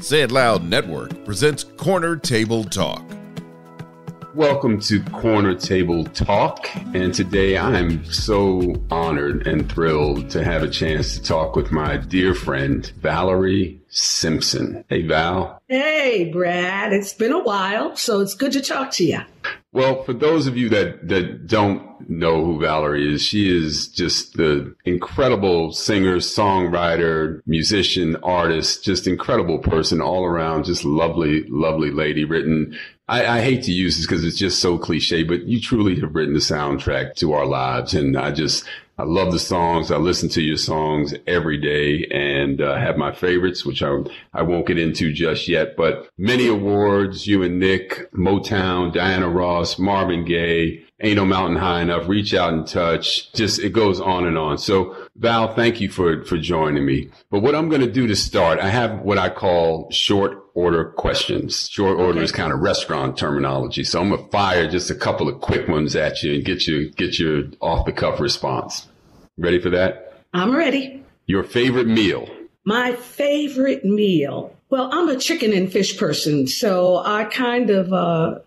Say It Loud Network presents Corner Table Talk. Welcome to Corner Table Talk. And today I'm so honored and thrilled to have a chance to talk with my dear friend, Valerie Simpson. Hey, Val. Hey, Brad. It's been a while, so it's good to talk to you. Well, for those of you that, that don't know who Valerie is, she is just the incredible singer, songwriter, musician, artist, just incredible person all around, just lovely, lovely lady written I, I, hate to use this because it's just so cliche, but you truly have written the soundtrack to our lives. And I just, I love the songs. I listen to your songs every day and uh, have my favorites, which I, I won't get into just yet, but many awards, you and Nick, Motown, Diana Ross, Marvin Gaye, Ain't No Mountain High Enough, Reach Out and Touch. Just, it goes on and on. So Val, thank you for, for joining me. But what I'm going to do to start, I have what I call short order questions. Short order okay. is kind of restaurant terminology. So I'm going to fire just a couple of quick ones at you and get you, get your off the cuff response. Ready for that? I'm ready. Your favorite meal? My favorite meal. Well, I'm a chicken and fish person, so I kind of uh,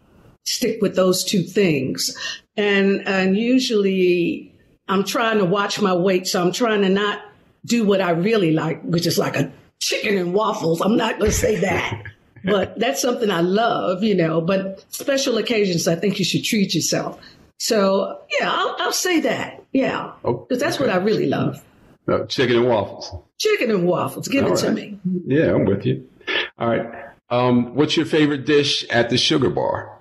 stick with those two things. And and usually I'm trying to watch my weight, so I'm trying to not do what I really like, which is like a chicken and waffles. I'm not going to say that. but that's something I love, you know. But special occasions, I think you should treat yourself. So yeah, I'll, I'll say that. Yeah, because oh, that's okay. what I really love. Uh, chicken and waffles. Chicken and waffles. Give All it right. to me. Yeah, I'm with you. All right. Um, what's your favorite dish at the Sugar Bar?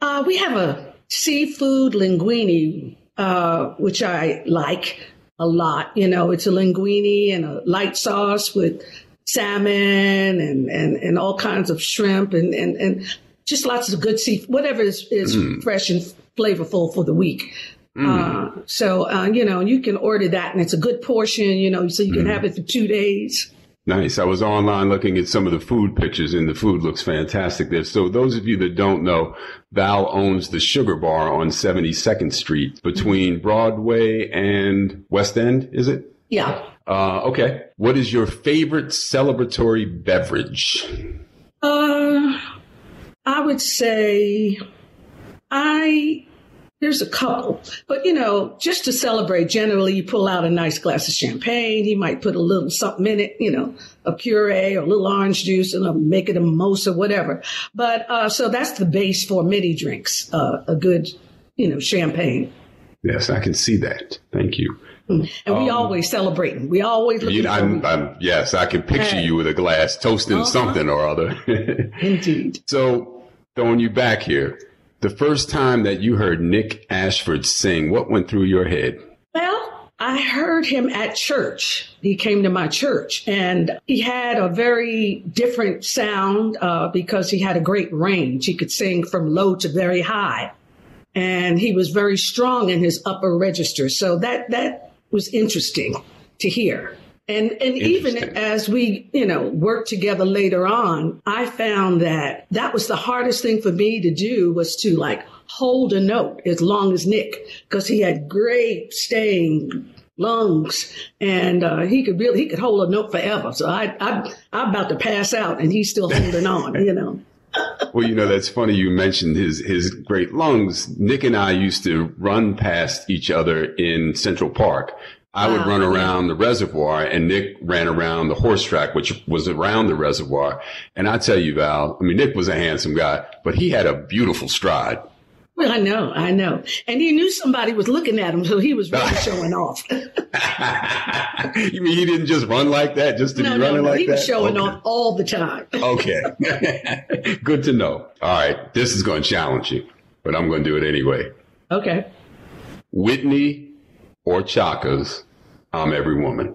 Uh, we have a seafood linguine, uh, which I like a lot. You know, it's a linguine and a light sauce with salmon and, and, and all kinds of shrimp and, and, and just lots of good seafood, whatever is, is mm. fresh and flavorful for the week. Mm. Uh, so, uh, you know, you can order that and it's a good portion, you know, so you can mm. have it for two days. Nice. I was online looking at some of the food pictures and the food looks fantastic there. So those of you that don't know, Val owns the Sugar Bar on 72nd Street between Broadway and West End, is it? Yeah. Uh, okay. What is your favorite celebratory beverage? Uh, I would say I there's a couple, but you know, just to celebrate, generally you pull out a nice glass of champagne. He might put a little something in it, you know, a puree or a little orange juice and make it a mimosa, whatever. But, uh, so that's the base for many drinks, uh, a good, you know, champagne. Yes, I can see that. Thank you. And we um, always celebrating. We always. You, I'm, I'm, yes, I can picture you with a glass toasting uh-huh. something or other. Indeed. So throwing you back here, the first time that you heard Nick Ashford sing, what went through your head? Well, I heard him at church. He came to my church and he had a very different sound uh, because he had a great range. He could sing from low to very high. And he was very strong in his upper register. So that, that was interesting to hear. And and even as we, you know, worked together later on, I found that that was the hardest thing for me to do was to like hold a note as long as Nick because he had great staying lungs and uh, he could really he could hold a note forever. So I I I'm about to pass out and he's still holding on, you know. well, you know, that's funny. You mentioned his, his great lungs. Nick and I used to run past each other in Central Park I would run around the reservoir and Nick ran around the horse track, which was around the reservoir. And I tell you, Val, I mean, Nick was a handsome guy, but he had a beautiful stride. Well, I know, I know. And he knew somebody was looking at him, so he was really showing off. you mean he didn't just run like that just to no, be no, running no. like he that? He was showing okay. off all the time. okay. Good to know. All right. This is going to challenge you, but I'm going to do it anyway. Okay. Whitney or Chaka's, I'm every woman.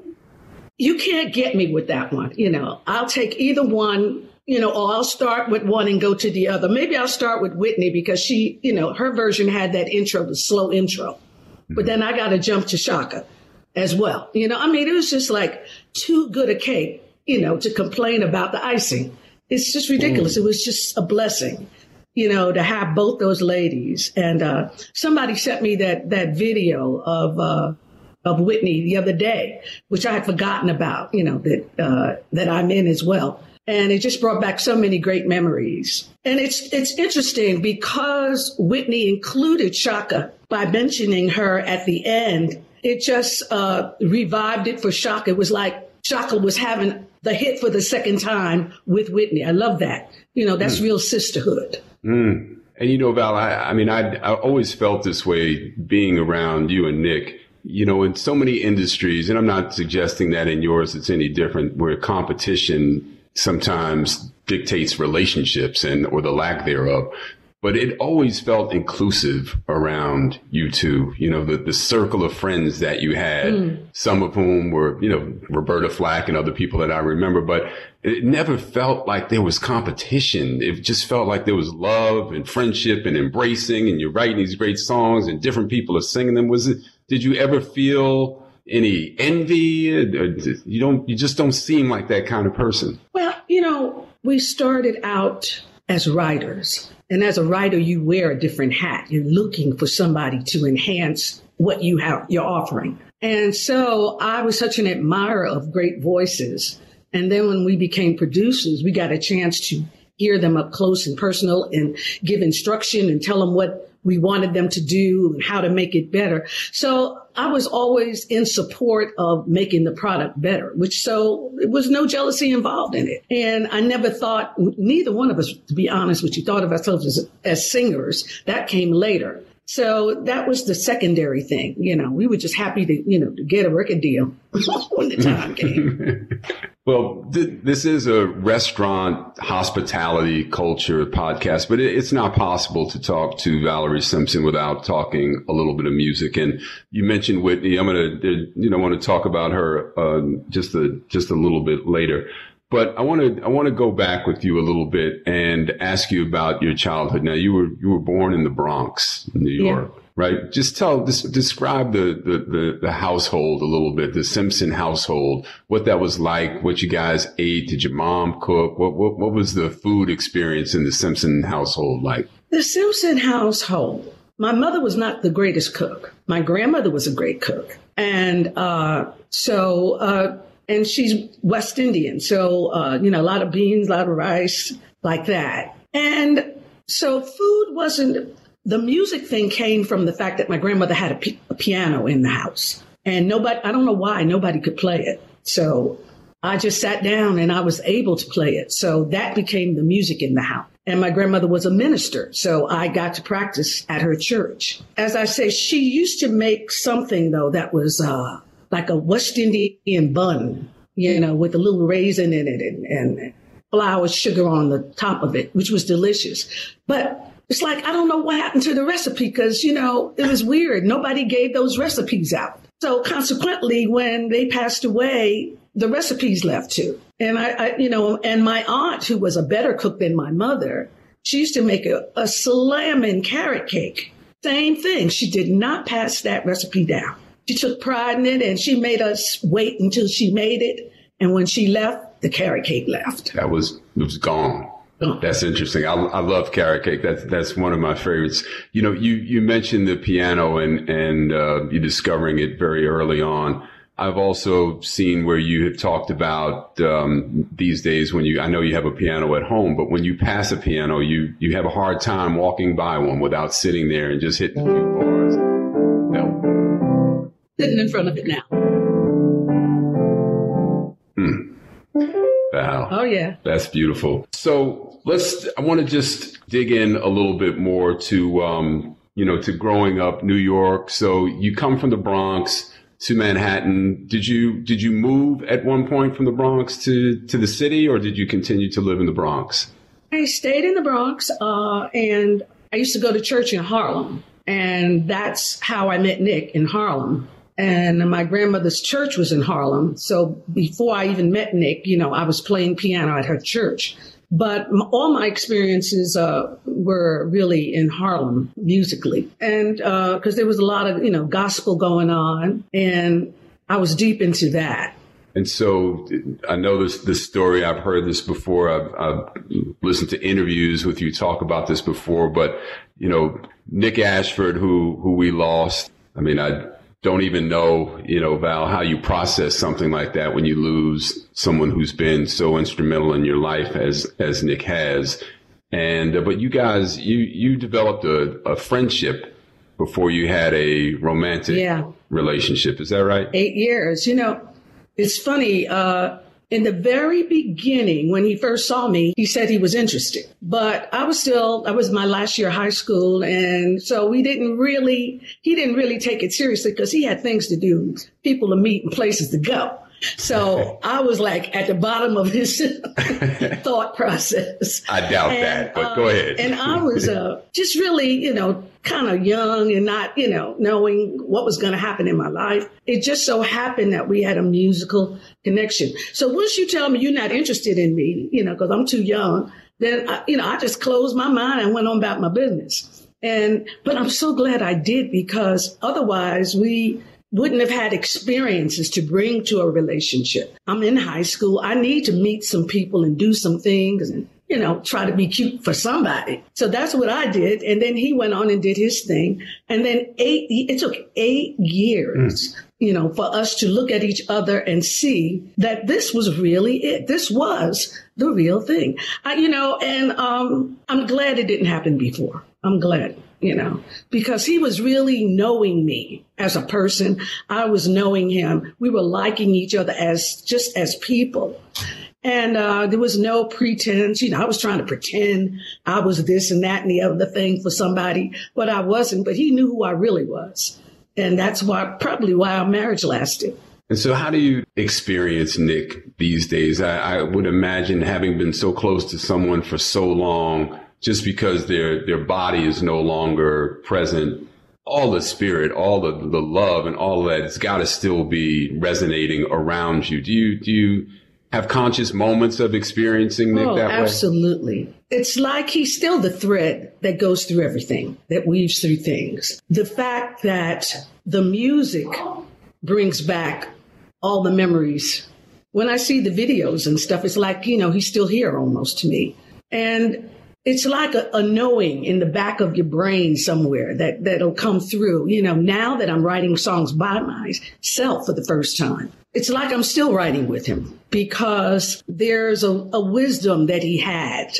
You can't get me with that one. You know, I'll take either one, you know, or I'll start with one and go to the other. Maybe I'll start with Whitney because she, you know, her version had that intro, the slow intro. Mm-hmm. But then I got to jump to Chaka as well. You know, I mean, it was just like too good a cake, you know, to complain about the icing. It's just ridiculous. Mm. It was just a blessing you know, to have both those ladies. And uh, somebody sent me that that video of uh, of Whitney the other day, which I had forgotten about. You know that uh, that I'm in as well. And it just brought back so many great memories. And it's, it's interesting because Whitney included Chaka by mentioning her at the end. It just uh, revived it for Chaka. It was like Chaka was having the hit for the second time with Whitney. I love that. You know, that's mm. real sisterhood. Mm. And you know, Val, I, I mean, I, I always felt this way being around you and Nick. You know, in so many industries, and I'm not suggesting that in yours it's any different, where competition sometimes dictates relationships and or the lack thereof but it always felt inclusive around you two. You know, the, the circle of friends that you had, mm. some of whom were, you know, Roberta Flack and other people that I remember, but it never felt like there was competition. It just felt like there was love and friendship and embracing and you're writing these great songs and different people are singing them. Was it, did you ever feel any envy? You don't, you just don't seem like that kind of person. Well, you know, we started out as writers and as a writer, you wear a different hat. You're looking for somebody to enhance what you have, you're offering. And so I was such an admirer of great voices. And then when we became producers, we got a chance to hear them up close and personal and give instruction and tell them what we wanted them to do and how to make it better. So I was always in support of making the product better, which so it was no jealousy involved in it. And I never thought, neither one of us, to be honest with you, thought of ourselves as, as singers. That came later. So that was the secondary thing. You know, we were just happy to, you know, to get a record deal when the time came. well, th- this is a restaurant hospitality culture podcast, but it, it's not possible to talk to Valerie Simpson without talking a little bit of music. And you mentioned Whitney. I'm going to, you know, want to talk about her uh, just a just a little bit later. But I want to I want to go back with you a little bit and ask you about your childhood. Now you were you were born in the Bronx, New York, yeah. right? Just tell describe the, the, the the household a little bit, the Simpson household, what that was like, what you guys ate. Did your mom cook? What what what was the food experience in the Simpson household like? The Simpson household. My mother was not the greatest cook. My grandmother was a great cook, and uh, so. Uh, and she's West Indian. So, uh, you know, a lot of beans, a lot of rice, like that. And so food wasn't, the music thing came from the fact that my grandmother had a, p- a piano in the house. And nobody, I don't know why, nobody could play it. So I just sat down and I was able to play it. So that became the music in the house. And my grandmother was a minister. So I got to practice at her church. As I say, she used to make something though that was, uh, like a West Indian bun, you know, with a little raisin in it and, and flour sugar on the top of it, which was delicious. But it's like, I don't know what happened to the recipe because, you know, it was weird. Nobody gave those recipes out. So consequently, when they passed away, the recipes left too. And I, I you know, and my aunt, who was a better cook than my mother, she used to make a, a slamming carrot cake. Same thing. She did not pass that recipe down. She took pride in it and she made us wait until she made it. And when she left, the carrot cake left. That was, it was gone. That's interesting. I, I love carrot cake. That's that's one of my favorites. You know, you you mentioned the piano and and uh, you discovering it very early on. I've also seen where you have talked about um, these days when you I know you have a piano at home, but when you pass a piano, you you have a hard time walking by one without sitting there and just hitting a few bars. Sitting in front of it now. Hmm. Wow. Oh, yeah. That's beautiful. So let's, I want to just dig in a little bit more to, um, you know, to growing up New York. So you come from the Bronx to Manhattan. Did you, did you move at one point from the Bronx to, to the city or did you continue to live in the Bronx? I stayed in the Bronx, uh, and I used to go to church in Harlem. And that's how I met Nick in Harlem and my grandmother's church was in Harlem. So before I even met Nick, you know, I was playing piano at her church. But all my experiences uh, were really in Harlem musically, and because uh, there was a lot of you know gospel going on, and I was deep into that. And so I know this this story. I've heard this before. I've, I've listened to interviews with you talk about this before. But you know, Nick Ashford, who who we lost. I mean, I don't even know, you know, Val, how you process something like that when you lose someone who's been so instrumental in your life as as Nick has. And uh, but you guys, you you developed a, a friendship before you had a romantic Yeah. relationship. Is that right? eight years. You know, it's funny. Uh, in the very beginning, when he first saw me, he said he was interested, but I was still, I was my last year of high school. And so we didn't really, he didn't really take it seriously because he had things to do, people to meet and places to go. So I was like at the bottom of his thought process. I doubt that, but go uh, ahead. And I was uh, just really, you know, kind of young and not, you know, knowing what was going to happen in my life. It just so happened that we had a musical connection. So once you tell me you're not interested in me, you know, because I'm too young, then, I, you know, I just closed my mind and went on about my business. And, but I'm so glad I did because otherwise we, wouldn't have had experiences to bring to a relationship. I'm in high school. I need to meet some people and do some things and, you know, try to be cute for somebody. So that's what I did. And then he went on and did his thing. And then eight, it took eight years, you know, for us to look at each other and see that this was really it. This was the real thing. I, you know, and um, I'm glad it didn't happen before. I'm glad you know, because he was really knowing me as a person. I was knowing him. We were liking each other as just as people. And uh, there was no pretense. You know, I was trying to pretend I was this and that and the other thing for somebody, but I wasn't. But he knew who I really was. And that's why, probably why our marriage lasted. And so, how do you experience Nick these days? I, I would imagine having been so close to someone for so long, just because their their body is no longer present, all the spirit, all the the love, and all of that, it's got to still be resonating around you. Do you do you have conscious moments of experiencing Nick Oh, that way? absolutely. It's like he's still the thread that goes through everything, that weaves through things. The fact that the music brings back all the memories. When I see the videos and stuff, it's like, you know, he's still here almost to me. And it's like a, a knowing in the back of your brain somewhere that, that'll come through. You know, now that I'm writing songs by myself for the first time, it's like I'm still writing with him because there's a, a wisdom that he had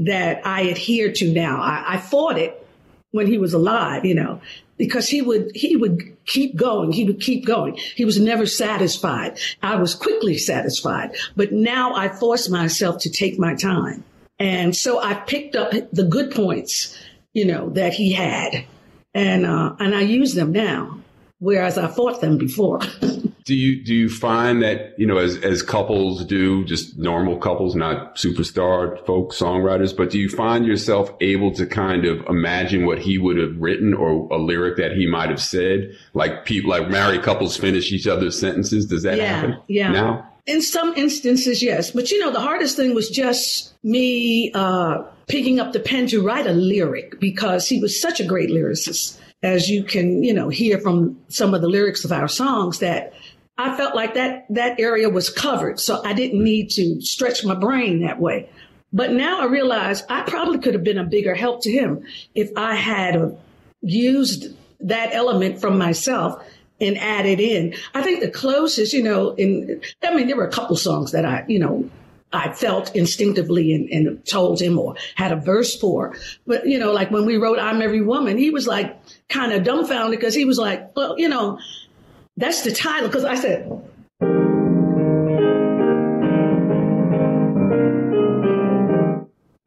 that I adhere to now. I, I fought it when he was alive, you know, because he would he would keep going. He would keep going. He was never satisfied. I was quickly satisfied, but now I force myself to take my time. And so I picked up the good points, you know, that he had, and uh, and I use them now, whereas I fought them before. Do you do you find that you know as as couples do, just normal couples, not superstar folk songwriters, but do you find yourself able to kind of imagine what he would have written or a lyric that he might have said, like people like married couples finish each other's sentences? Does that Yeah, happen? yeah. Now, In some instances, yes. But you know, the hardest thing was just me uh, picking up the pen to write a lyric because he was such a great lyricist. As you can, you know, hear from some of the lyrics of our songs that I felt like that that area was covered. So I didn't need to stretch my brain that way. But now I realize I probably could have been a bigger help to him if I had used that element from myself and added in. I think the closest, you know, in I mean, there were a couple songs that I, you know, I felt instinctively and, and told him or had a verse for. But, you know, like when we wrote I'm Every Woman, he was like kind of dumbfounded because he was like, well, you know, that's the title. Because I said,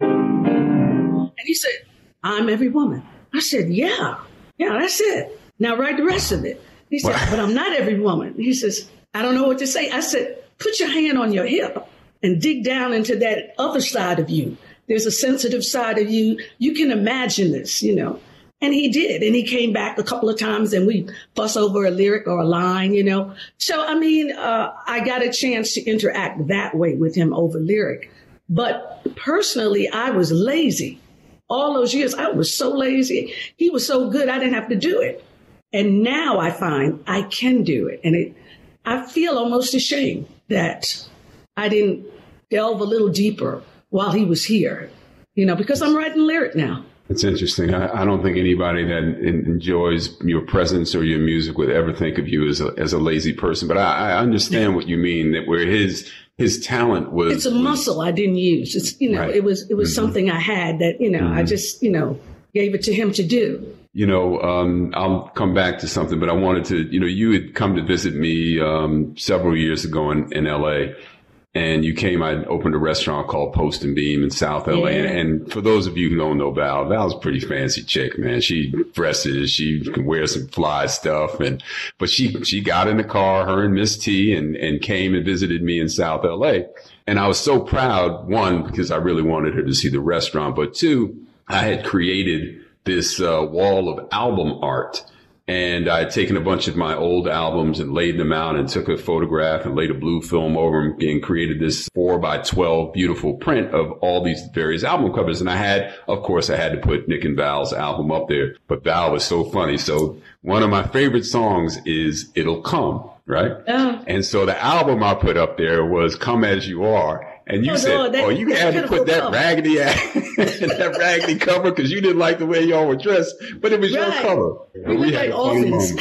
and he said, I'm every woman. I said, yeah, yeah, that's it. Now write the rest of it. He said, but I'm not every woman. He says, I don't know what to say. I said, put your hand on your hip and dig down into that other side of you. There's a sensitive side of you. You can imagine this, you know. And he did. And he came back a couple of times and we fuss over a lyric or a line, you know. So, I mean, uh, I got a chance to interact that way with him over lyric. But personally, I was lazy. All those years, I was so lazy. He was so good, I didn't have to do it. And now I find I can do it. And it, I feel almost ashamed that I didn't delve a little deeper while he was here, you know, because I'm writing lyric now. It's interesting. I, I, don't think anybody that enjoys your presence or your music would ever think of you as a, as a lazy person. But I, I understand what you mean that where his his talent was. It's a was, muscle I didn't use. It's you know right. it was it was mm-hmm. something I had that you know mm-hmm. I just you know gave it to him to do. You know, um, I'll come back to something, but I wanted to, you know, you had come to visit me um, several years ago in, in LA and you came, I opened a restaurant called Post and Beam in South LA. Yeah. And, and, for those of you who don't know Val, Val's a pretty fancy chick, man. She dresses, she can wear some fly stuff. And, but she, she got in the car, her and Miss T and, and came and visited me in South LA. And I was so proud, one, because I really wanted her to see the restaurant, but two, I had created this uh, wall of album art and I had taken a bunch of my old albums and laid them out and took a photograph and laid a blue film over them and created this four by 12 beautiful print of all these various album covers. And I had, of course, I had to put Nick and Val's album up there, but Val was so funny. So one of my favorite songs is It'll Come, right? Oh. And so the album I put up there was Come As You Are. And you oh, said, no, that, "Oh, you had to put that cover. raggedy that raggedy cover because you didn't like the way y'all were dressed, but it was right. your cover." We, we had like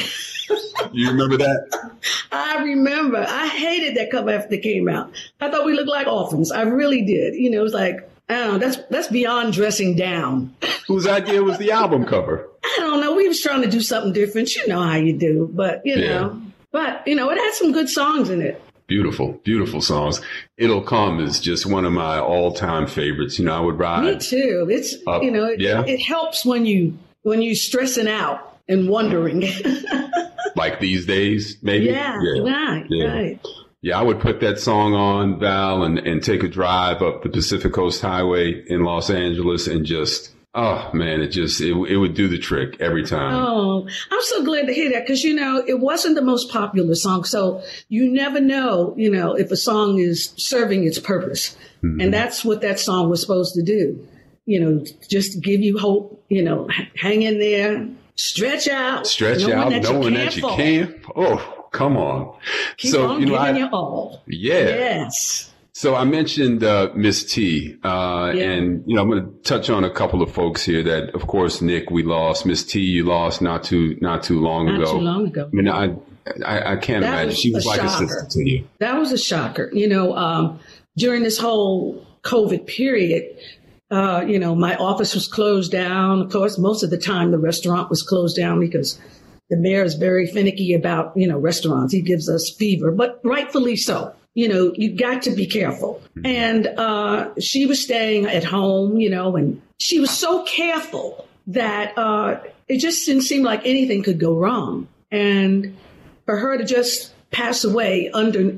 you remember that? I remember. I hated that cover after it came out. I thought we looked like orphans. I really did. You know, it was like, I don't know, that's that's beyond dressing down. Whose idea was the album cover? I don't know. We was trying to do something different. You know how you do, but you yeah. know, but you know, it had some good songs in it. Beautiful, beautiful songs. It'll Come is just one of my all time favorites. You know, I would ride. Me too. It's, up, you know, it, yeah. it helps when you, when you stressing out and wondering. like these days, maybe? Yeah, yeah. Right, yeah. right. Yeah, I would put that song on, Val, and, and take a drive up the Pacific Coast Highway in Los Angeles and just Oh man, it just it, it would do the trick every time. Oh, I'm so glad to hear that because you know it wasn't the most popular song, so you never know, you know, if a song is serving its purpose, mm-hmm. and that's what that song was supposed to do. You know, just give you hope. You know, hang in there, stretch out, stretch out, knowing that you can. Oh, come on. Keep so on you know, I, all. Yeah. Yes. So I mentioned uh, Miss T, uh, yeah. and you know I'm going to touch on a couple of folks here. That of course Nick we lost, Miss T you lost not too not too long not ago. Not too long ago. I mean I I, I can't that imagine she was like shocker. a sister to you. That was a shocker. You know, um, during this whole COVID period, uh, you know, my office was closed down. Of course, most of the time the restaurant was closed down because the mayor is very finicky about you know restaurants. He gives us fever, but rightfully so you know, you got to be careful. Mm-hmm. And uh, she was staying at home, you know, and she was so careful that uh, it just didn't seem like anything could go wrong. And for her to just pass away under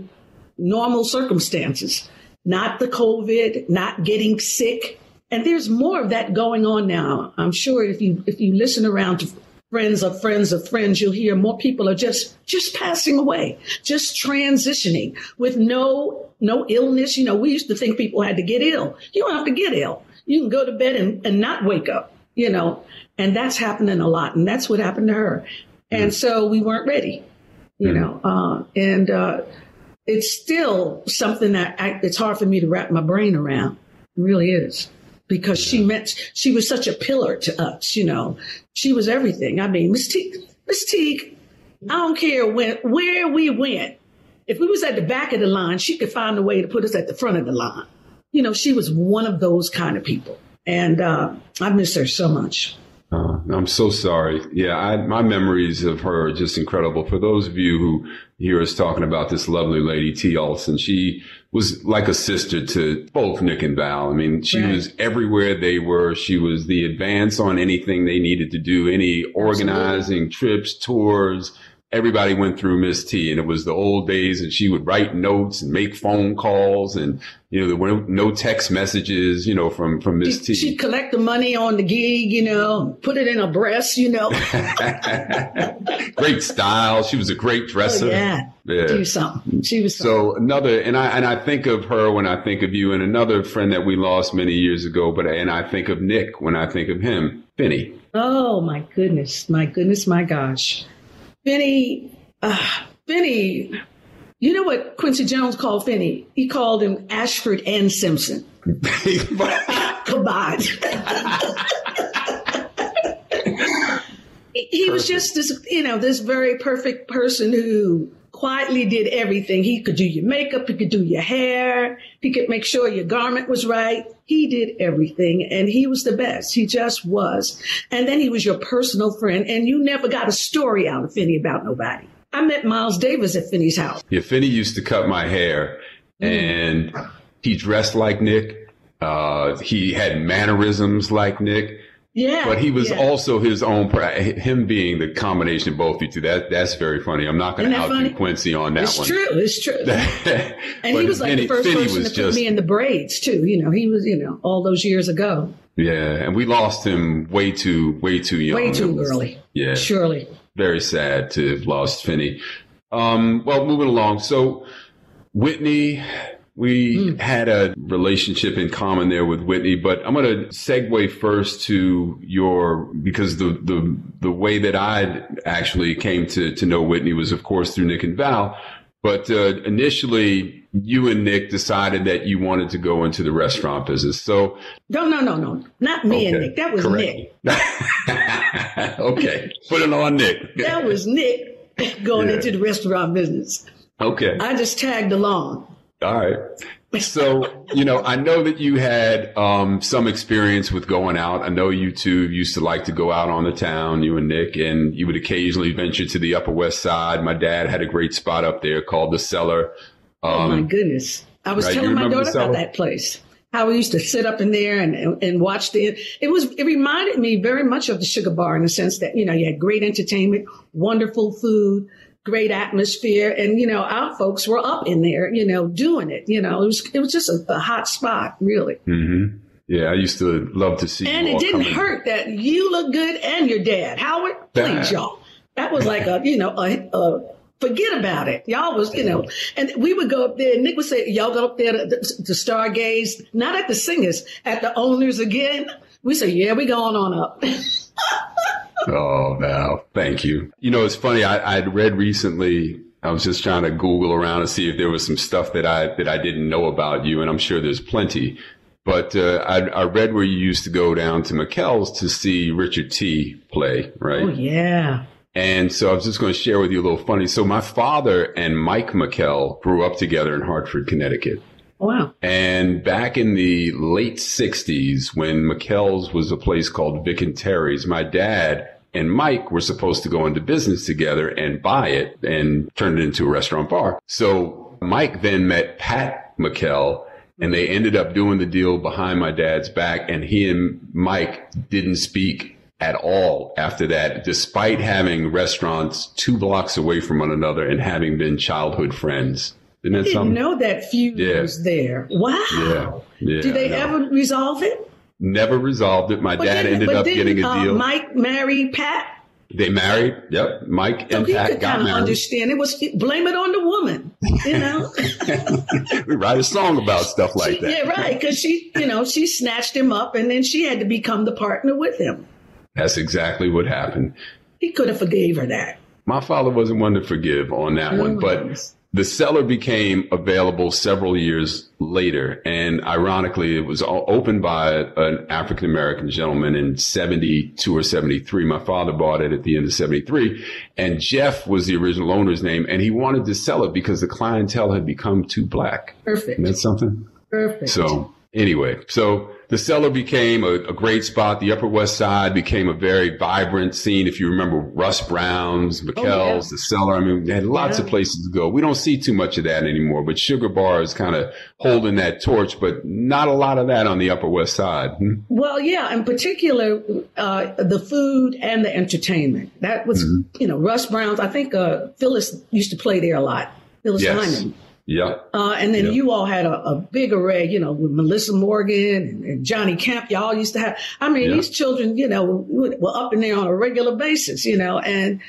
normal circumstances, not the COVID, not getting sick. And there's more of that going on now. I'm sure if you if you listen around to friends of friends of friends, you'll hear more people are just just passing away, just transitioning with no no illness. You know, we used to think people had to get ill. You don't have to get ill. You can go to bed and, and not wake up, you know, and that's happening a lot. And that's what happened to her. And mm. so we weren't ready, you mm. know, uh, and uh, it's still something that I, it's hard for me to wrap my brain around. It really is because she meant she was such a pillar to us. You know, she was everything. I mean, Miss Teague, Miss Teague, I don't care when where we went. If we was at the back of the line, she could find a way to put us at the front of the line. You know, she was one of those kind of people, and uh, I miss her so much. Uh, I'm so sorry. Yeah, I, my memories of her are just incredible. For those of you who hear us talking about this lovely lady, T. Olson, she was like a sister to both Nick and Val. I mean, she right. was everywhere they were. She was the advance on anything they needed to do, any organizing Absolutely. trips, tours, everybody went through Miss T and it was the old days and she would write notes and make phone calls and, you know, there were no text messages, you know, from, from Miss T. She'd collect the money on the gig, you know, put it in a breast, you know. great style. She was a great dresser. Oh, yeah. yeah. Do something. She was something. so another, and I, and I think of her when I think of you and another friend that we lost many years ago, but, and I think of Nick when I think of him, Finney. Oh my goodness. My goodness. My gosh. Finney, uh, Finney, you know what Quincy Jones called Finney? He called him Ashford and Simpson. Come he was just this, you know, this very perfect person who quietly did everything. He could do your makeup, he could do your hair, he could make sure your garment was right. He did everything and he was the best. He just was. And then he was your personal friend and you never got a story out of Finney about nobody. I met Miles Davis at Finney's house. Yeah, Finney used to cut my hair mm. and he dressed like Nick. Uh, he had mannerisms like Nick. Yeah. But he was yeah. also his own, him being the combination of both of you two. That, that's very funny. I'm not going to out Quincy on that it's one. It's true, it's true. and he was like Finney, the first Finney person to just, put me in the braids too. You know, he was, you know, all those years ago. Yeah. And we lost him way too, way too young. Way too was, early. Yeah. Surely. Very sad to have lost Finney. Um, well, moving along. So Whitney, we mm. had a relationship in common there with Whitney, but I'm going to segue first to your because the the the way that I actually came to to know Whitney was, of course, through Nick and Val. But uh, initially, you and Nick decided that you wanted to go into the restaurant business. So no, no, no, no, not me okay. and Nick. That was Correct. Nick. okay, put it on Nick. that was Nick going yeah. into the restaurant business. Okay, I just tagged along. All right. So, you know, I know that you had um, some experience with going out. I know you two used to like to go out on the town, you and Nick, and you would occasionally venture to the Upper West Side. My dad had a great spot up there called The Cellar. Um, oh, my um, goodness. I was right, telling my daughter about that place. How we used to sit up in there and, and, and watch the, it was, it reminded me very much of the Sugar Bar in the sense that, you know, you had great entertainment, wonderful food, great atmosphere. And, you know, our folks were up in there, you know, doing it. You know, it was, it was just a, a hot spot, really. Mm-hmm. Yeah, I used to love to see. And it didn't hurt that you look good and your dad. Howard, please, y'all. That was like a, you know, a, a forget about it. Y'all was, you know, and we would go up there. Nick would say, y'all go up there to, to stargaze, not at the singers, at the owners again. We say, yeah, we going on up. oh, now, thank you. You know, it's funny. I, I'd read recently. I was just trying to Google around to see if there was some stuff that I that I didn't know about you, and I'm sure there's plenty. But uh, I, I, read where you used to go down to Mikell's to see Richard Tee play, right? Oh yeah. And so I was just going to share with you a little funny. So my father and Mike Mikell grew up together in Hartford, Connecticut. Wow. And back in the late 60s, when Mikell's was a place called Vic and Terry's, my dad and Mike were supposed to go into business together and buy it and turn it into a restaurant bar. So Mike then met Pat Mikell and they ended up doing the deal behind my dad's back. And he and Mike didn't speak at all after that, despite having restaurants two blocks away from one another and having been childhood friends. Isn't I didn't something? know that feud yeah. was there. Wow. Yeah. yeah Did they ever resolve it? Never resolved it. My but dad ended up getting a uh, deal. Mike married Pat. They married. Yep. Mike so and he Pat could got married. understand it was blame it on the woman. You know. we write a song about stuff like she, that. Yeah, right. Because she, you know, she snatched him up, and then she had to become the partner with him. That's exactly what happened. He could have forgave her that. My father wasn't one to forgive on that one, but the Cellar became available several years later. And ironically, it was opened by an African American gentleman in 72 or 73. My father bought it at the end of 73 and Jeff was the original owner's name and he wanted to sell it because the clientele had become too black. Perfect. Isn't that something? Perfect. So anyway, so the cellar became a, a, great spot. The Upper West Side became a very vibrant scene. If you remember Russ Brown's, Mikell's, oh, yeah. the cellar. I mean, they had lots yeah. of places to go. We don't see too much of that anymore, but Sugar Bar is kind of holding that torch, but not a lot of that on the Upper West Side. Hmm? Well, yeah, in particular, uh, the food and the entertainment. That was, mm-hmm. you know, Russ Brown's. I think uh, Phyllis used to play there a lot. Phyllis yes. Hyman. Yeah. Uh, and then you all had a, a, big array, you know, with Melissa Morgan and, and Johnny Kemp. Y'all used to have, I mean, these children, you know, were up in there on a regular basis, you know, and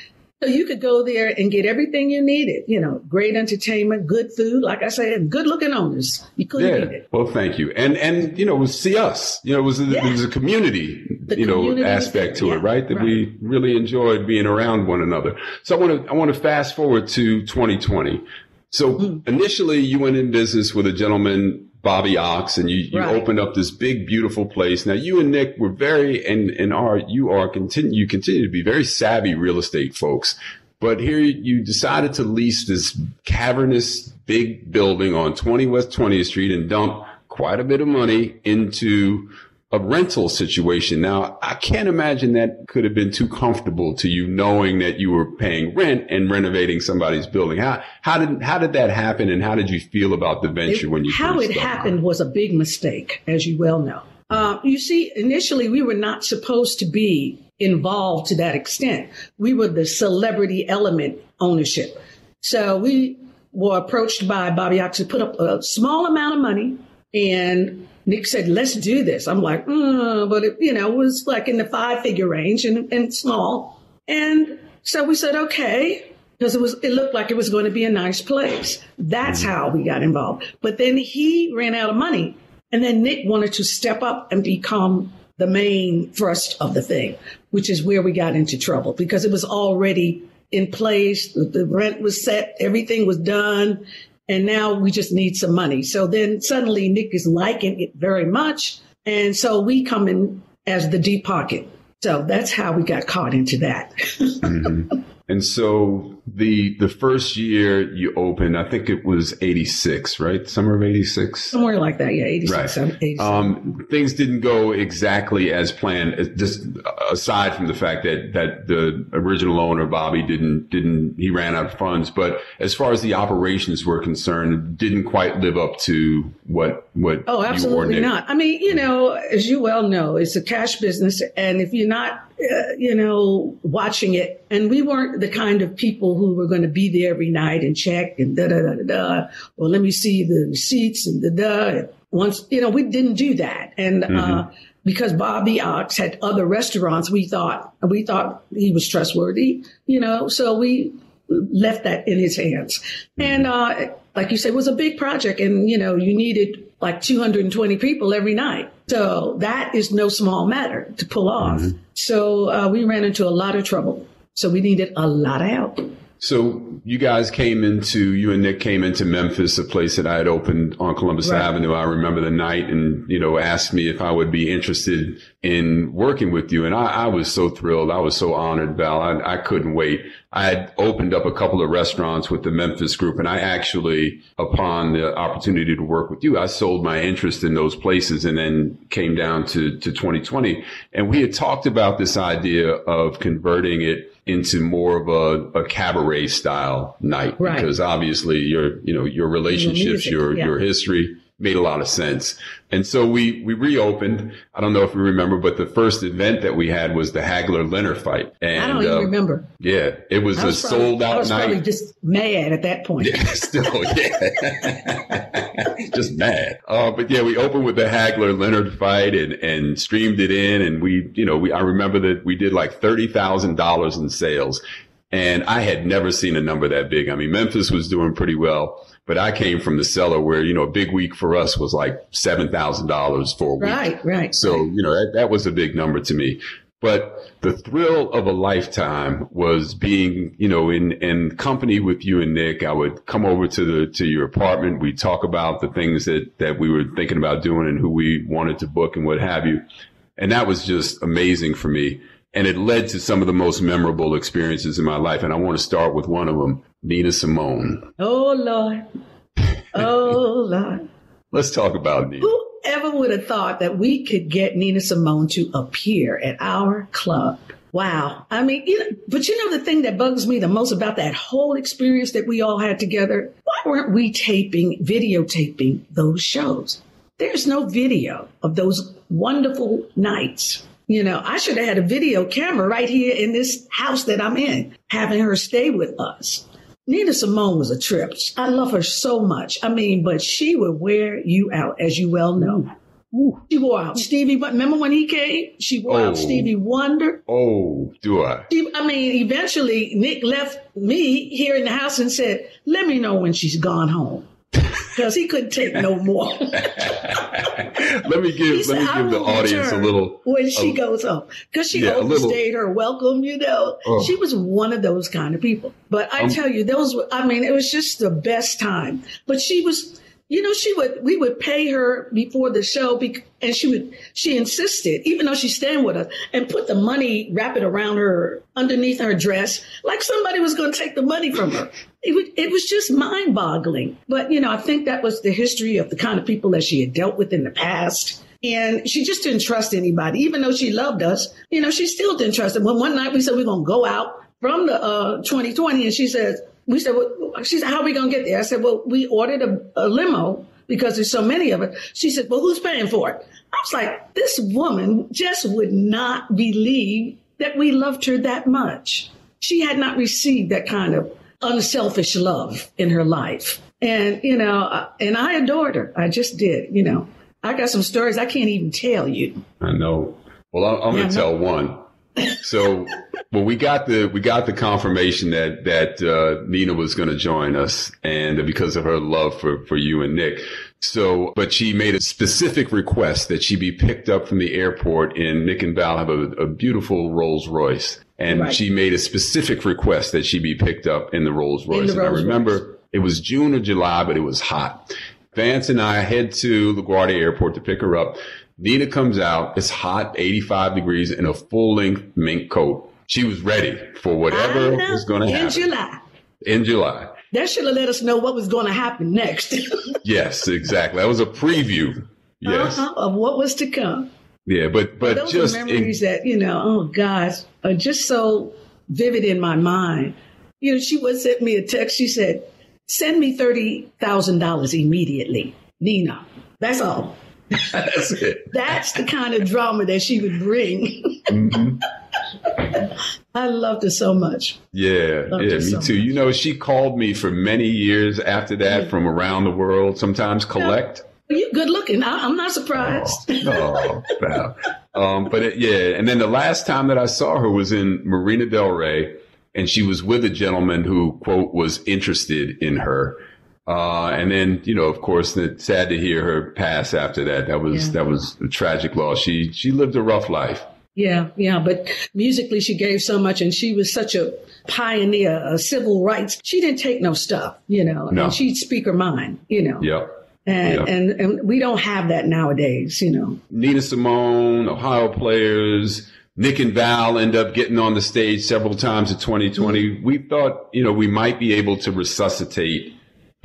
so you could go there and get everything you needed, you know, great entertainment, good food, like I said, good looking owners. You couldn't yeah. Well, thank you. And, and, you know, it was see us, you know, it was, a, yeah. it was a community, the you know, aspect to yeah. it, right? That right. we really enjoyed being around one another. So I want to, I want to fast forward to 2020. So mm-hmm. initially, you went in business with a gentleman Bobby Ox and you, you Right. opened up this big, beautiful place. Now you and Nick were very, and, and are, you are continue, you continue to be very savvy real estate folks. But here you decided to lease this cavernous big building on 20 West 20th Street and dump quite a bit of money into a rental situation. Now, I can't imagine that could have been too comfortable to you knowing that you were paying rent and renovating somebody's building. How, how did, how did that happen and how did you feel about the venture It- when you how it happened was a big mistake, as you well know. Uh, you see, initially we were not supposed to be involved to that extent. We were the celebrity element ownership. So we were approached by Bobby Ox to put up a small amount of money, and Nick said, "Let's do this." I'm like, mm, but it, you know, it was like in the five figure range and, and small, and so we said, "Okay." because it was it looked like it was going to be a nice place. That's how we got involved. But then he ran out of money, and then Nick wanted to step up and become the main thrust of the thing, which is where we got into trouble because it was already in place. The rent was set, everything was done, and now we just need some money. So then suddenly Nick is liking it very much, and so we come in as the deep pocket. So that's how we got caught into that. Mm-hmm. And so the the first year you opened, I think it was '86, right? Summer of '86. Somewhere like that, yeah, 86, Right. 87. Um, things didn't go exactly as planned. Just aside from the fact that that the original owner Bobby didn't didn't he ran out of funds, but as far as the operations were concerned, didn't quite live up to what what. Oh, absolutely not. I mean, you know, as you well know, it's a cash business. And if you're not, uh, you know, watching it, and we weren't the kind of people who were going to be there every night and check and da da da da da. Well, let me see the receipts and da da. Once, you know, we didn't do that. And, uh, because Bobby Ox had other restaurants, we thought, we thought he was trustworthy, you know, so we left that in his hands. And, uh, like you said, it was a big project and, you know, you needed like 220 people every night. So that is no small matter to pull off. So, uh, we ran into a lot of trouble. So we needed a lot of help. So you guys came into you and Nick came into Memphis, a place that I had opened on Columbus Right. Avenue. I remember the night, and you know, asked me if I would be interested in working with you, and I, I was so thrilled. I was so honored, Val. I, I couldn't wait. I had opened up a couple of restaurants with the Memphis group, and I actually, upon the opportunity to work with you, I sold my interest in those places, and then came down to to 2020, and we had talked about this idea of converting it into more of a, a cabaret style night Right. because obviously your you know your relationships music, your yeah. your history made a lot of sense and so we we reopened i don't know if you remember but the first event that we had was the hagler leonard fight and I don't even uh, remember. yeah it was I a was probably- sold I out was probably night just mad at that point. yeah, still, yeah. Just mad. Uh, but yeah, we opened with the Hagler Leonard fight and, and streamed it in. And we, you know, we, I remember that we did like $30,000 in sales. And I had never seen a number that big. I mean, Memphis was doing pretty well, but I came from the cellar where, you know, a big week for us was like $7,000 for a week. Right, right. So, you know, that, that was a big number to me. But the thrill of a lifetime was being, you know, in, in company with you and Nick. I would come over to the, to your apartment. We'd talk about the things that, that we were thinking about doing and who we wanted to book and what have you. And that was just amazing for me. And it led to some of the most memorable experiences in my life. And I want to start with one of them, Nina Simone. Oh, Lord. Oh, Lord. Let's talk about Nina. Whoever would have thought that we could get Nina Simone to appear at our club? Wow. I mean, you know, but you know the thing that bugs me the most about that whole experience that we all had together? Why weren't we taping, videotaping those shows? There's no video of those wonderful nights. You know, I should have had a video camera right here in this house that I'm in, having her stay with us. Nina Simone was a trip. I love her so much. I mean, but she would wear you out, as you well know. She wore out Stevie. Remember when he came? She wore Oh. out Stevie Wonder. Oh, do I? She, I mean, eventually Nick left me here in the house and said, "Let me know when she's gone home," because he couldn't take no more. let me give, said, let me "I give the audience a little, when she goes home because she Yeah, overstayed her welcome. You know, Oh. she was one of those kind of people. But I Um, tell you, those were, I mean, it was just the best time. But she was you know, she would, we would pay her before the show and she would, she insisted, even though she's staying with us and put the money, wrap it around her, underneath her dress, like somebody was going to take the money from her. It, would, it was just mind boggling. But, you know, I think that was the history of the kind of people that she had dealt with in the past. And she just didn't trust anybody, even though she loved us. You know, she still didn't trust them. When one night we said we're going to go out from the uh, 2020, and she says, we said, well, she said, how are we going to get there? I said, well, we ordered a, a limo because there's so many of it. She said, well, who's paying for it? I was like, this woman just would not believe that we loved her that much. She had not received that kind of unselfish love in her life. And, you know, uh, and I adored her. I just did, you know. I got some stories I can't even tell you. I know. Well, I'm, I'm going to tell one so well we got the we got the confirmation that that uh, Nina was going to join us and because of her love for for you and Nick. So but she made a specific request that she be picked up from the airport and Nick and Val have a, a beautiful Rolls Royce and right. she made a specific request that she be picked up in the Rolls Royce and I remember it was June or July but it was hot. Vance and I head to LaGuardia Airport to pick her up Nina comes out. It's hot, 85 degrees in a full length mink coat. She was ready for whatever was going to happen. In July. In July. That should have let us know what was going to happen next. yes, exactly. That was a preview. Yes. Uh-huh, of what was to come. Yeah, but but those just are memories in, that you know, oh gosh, are just so vivid in my mind. You know, she would send me a text. She said, "Send me thirty thousand dollars immediately, Nina." That's all. That's it. That's the kind of drama that she would bring. Mm-hmm. I loved her so much. Yeah, loved yeah, me so too. Much. You know, she called me for many years after that yeah. from around the world, sometimes collect. You good looking. I, am not surprised. Oh, oh Um, but it, yeah, and then the last time that I saw her was in Marina Del Rey, and she was with a gentleman who quote was interested in her. Uh, and then, you know, of course, it's sad to hear her pass after that. That was, yeah. that was a tragic loss. She, she lived a rough life. Yeah, yeah, but musically she gave so much and she was such a pioneer of civil rights. She didn't take no stuff, you know, no. and she'd speak her mind, you know. Yeah. And, and, and we don't have that nowadays, you know. Nina Simone, Ohio players, Nick and Val end up getting on the stage several times in 2020. Mm-hmm. We thought, you know, we might be able to resuscitate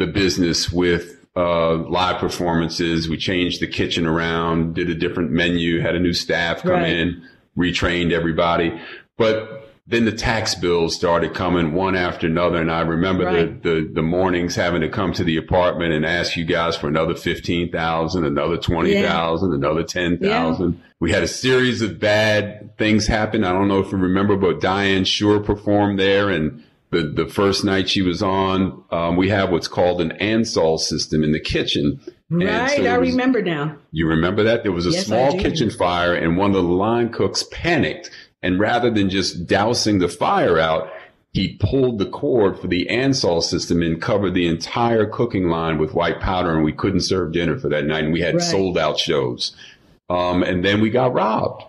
the business with uh, live performances. We changed the kitchen around, did a different menu, had a new staff come right. in, retrained everybody. But then the tax bills started coming one after another. And I remember right. the, the, the, mornings having to come to the apartment and ask you guys for another 15,000, another 20,000, yeah. another 10,000. Yeah. We had a series of bad things happen. I don't know if you remember, but Diane Schuur performed there and the, the first night she was on, um, we have what's called an Ansul system in the kitchen. Right, so I was, remember now. You remember that? There was a yes, small kitchen fire and one of the line cooks panicked. And rather than just dousing the fire out, he pulled the cord for the Ansul system and covered the entire cooking line with white powder and we couldn't serve dinner for that night and we had right. sold out shows. Um, and then we got robbed.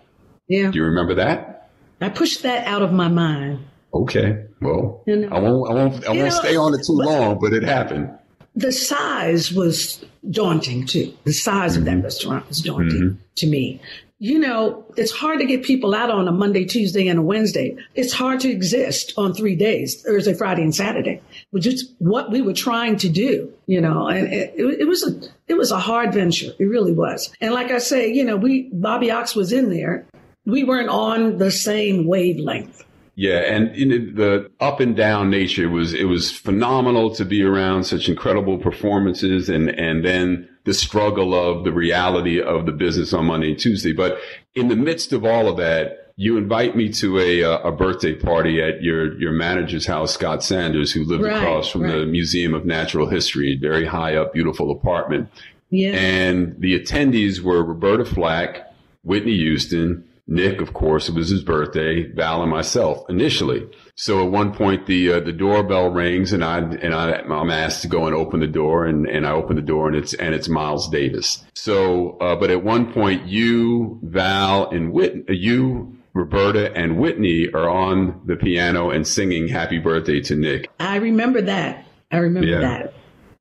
Yeah. Do you remember that? I pushed that out of my mind. Okay. Well, you know, I won't, I won't, I won't know, stay on it too long, but it happened. The size was daunting too. The size mm-hmm. of that mm-hmm. restaurant was daunting mm-hmm. to me. You know, it's hard to get people out on a Monday, Tuesday, and a Wednesday. It's hard to exist on three days, Thursday, Friday, and Saturday, which is what we were trying to do, you know, and it, it, was a, it was a hard venture. It really was. And like I say, you know, we, Bobby Ox was in there. We weren't on the same wavelength yeah, and you know, the up and down nature was it was phenomenal to be around such incredible performances, and and then the struggle of the reality of the business on Monday and Tuesday. But in the midst of all of that, you invite me to a uh, a birthday party at your your manager's house, Scott Sanders, who lived right, across from right. the Museum of Natural History, very high up, beautiful apartment. Yeah. And the attendees were Roberta Flack, Whitney Houston, Nick, of course, it was his birthday, Val and myself initially. So at one point the uh, the doorbell rings and I and I I'm asked to go and open the door and, and I open the door and it's and it's Miles Davis. So uh, but at one point you Val and Whit uh, you Roberta and Whitney are on the piano and singing happy birthday to Nick. I remember that. I remember yeah. that.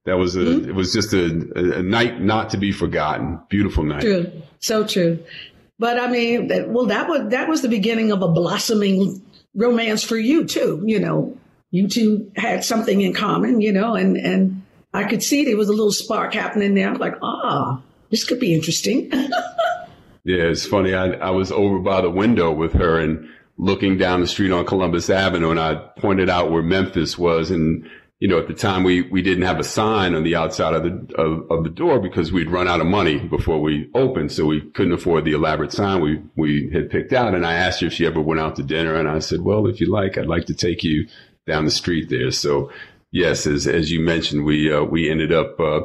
That was a, mm-hmm. it was just a, a, night not to be forgotten. Beautiful night. True. So true. But I mean, well, that was, that was the beginning of a blossoming romance for you too. You know, you two had something in common, you know, and, and I could see there was a little spark happening there. I'm like, ah, this could be interesting. yeah, it's funny. I, I was over by the window with her and looking down the street on Columbus Avenue and I pointed out where Memphis was and you know, at the time we, we didn't have a sign on the outside of the, of, of, the door because we'd run out of money before we opened. So we couldn't afford the elaborate sign we, we had picked out. And I asked her if she ever went out to dinner. And I said, well, if you like, I'd like to take you down the street there. So yes, as, as you mentioned, we, uh, we ended up, uh,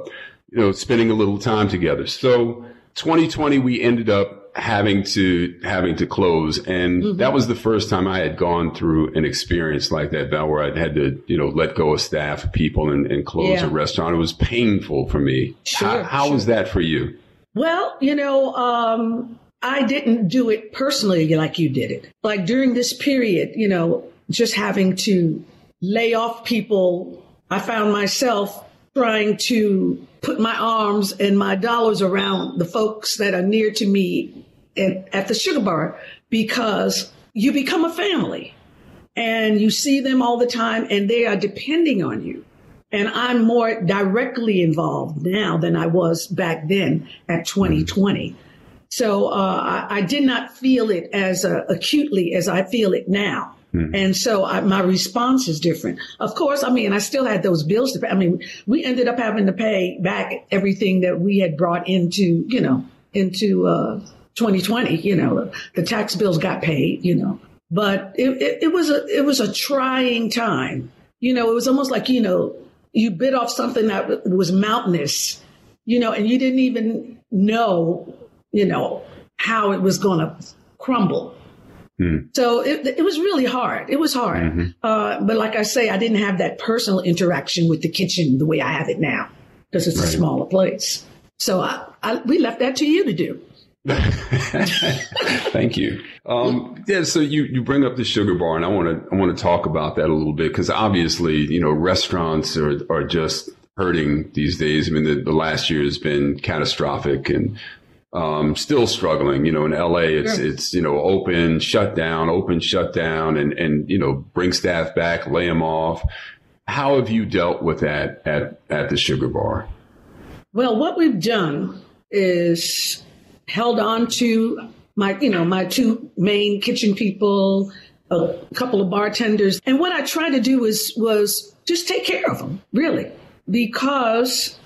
you know, spending a little time together. So 2020, we ended up having to having to close and mm-hmm. that was the first time i had gone through an experience like that val where i had to you know let go of staff people and, and close yeah. a restaurant it was painful for me sure, how, how sure. was that for you well you know um, i didn't do it personally like you did it like during this period you know just having to lay off people i found myself trying to put my arms and my dollars around the folks that are near to me at, at the sugar bar because you become a family and you see them all the time and they are depending on you. And I'm more directly involved now than I was back then at 2020. So uh, I, I, did not feel it as uh, acutely as I feel it now. Mm-hmm. And so I, my response is different. Of course, I mean, I still had those bills to pay. I mean, we ended up having to pay back everything that we had brought into, you know, into uh, 2020, you know, the tax bills got paid, you know, but it, it, it, was a, it was a trying time. You know, it was almost like, you know, you bit off something that was mountainous, you know, and you didn't even know, you know, how it was going to crumble. Hmm. So it, it was really hard. It was hard. Mm-hmm. Uh, but like I say, I didn't have that personal interaction with the kitchen the way I have it now because it's right. a smaller place. So I, I, we left that to you to do. Thank you. Um, yeah, so you, you bring up the sugar bar, and I want to I want to talk about that a little bit because obviously, you know, restaurants are are just hurting these days. I mean, the, the last year has been catastrophic, and um, still struggling. You know, in LA, it's yeah. it's you know open, shut down, open, shut down, and and you know bring staff back, lay them off. How have you dealt with that at at the sugar bar? Well, what we've done is held on to my, you know, my two main kitchen people, a couple of bartenders. And what I tried to do was, was just take care of them, really, because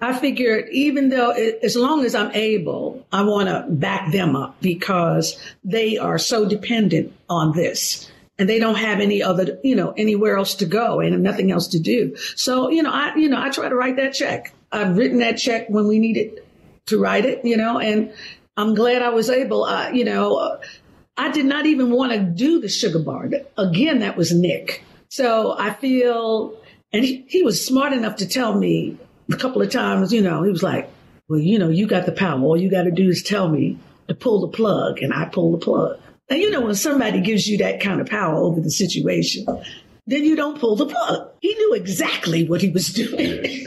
I figured even though, as long as I'm able, I want to back them up because they are so dependent on this and they don't have any other, you know, anywhere else to go and nothing else to do. So, you know, I, you know, I try to write that check. I've written that check when we needed to write it, you know, and I'm glad I was able, you know, I did not even want to do the sugar bar. Again, that was Nick. So I feel, and he, he was smart enough to tell me a couple of times, you know, he was like, well, you know, you got the power. All you got to do is tell me to pull the plug, and I pull the plug. And you know, when somebody gives you that kind of power over the situation, then you don't pull the plug. He knew exactly what he was doing.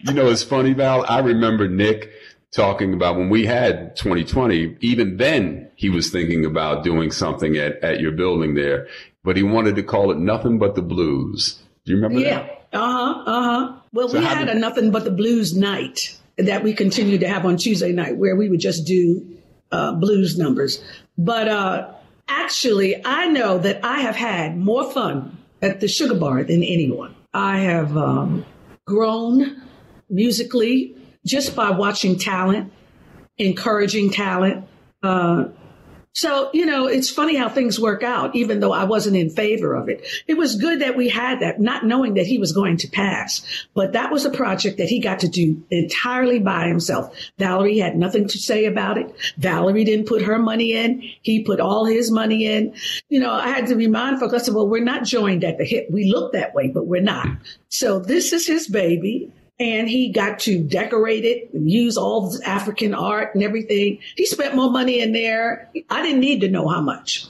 you know, it's funny, Val. I remember Nick talking about when we had 2020, even then he was thinking about doing something at, at your building there, but he wanted to call it nothing but the blues. Do you remember yeah. that? Uh huh. Uh huh. Well, so we had did- a nothing but the blues night that we continued to have on Tuesday night where we would just do uh, blues numbers. But uh, actually, I know that I have had more fun at the Sugar Bar than anyone. I have um, grown musically just by watching talent, encouraging talent. Uh, so, you know, it's funny how things work out, even though I wasn't in favor of it. It was good that we had that, not knowing that he was going to pass. But that was a project that he got to do entirely by himself. Valerie had nothing to say about it. Valerie didn't put her money in. He put all his money in. You know, I had to remind folks, I said, well, we're not joined at the hip. We look that way, but we're not. So this is his baby and he got to decorate it and use all the African art and everything. He spent more money in there. I didn't need to know how much.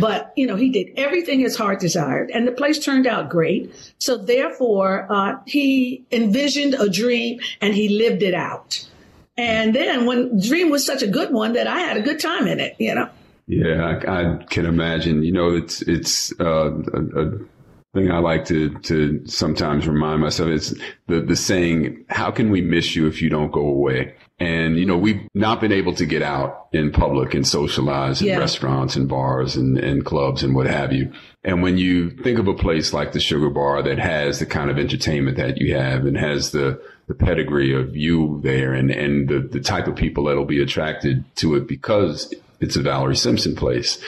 But, you know, he did everything his heart desired and the place turned out great. So therefore, uh, he envisioned a dream and he lived it out. And then when dream was such a good one that I had a good time in it, you know. Yeah, I, I can imagine. You know, it's it's uh, a, a thing I like to to sometimes remind myself is the the saying, "How can we miss you if you don't go away?" And you know, we've not been able to get out in public and socialize in yeah. restaurants and bars and, and clubs and what have you. And when you think of a place like the Sugar Bar that has the kind of entertainment that you have and has the the pedigree of you there and and the the type of people that'll be attracted to it because it's a Valerie Simpson place.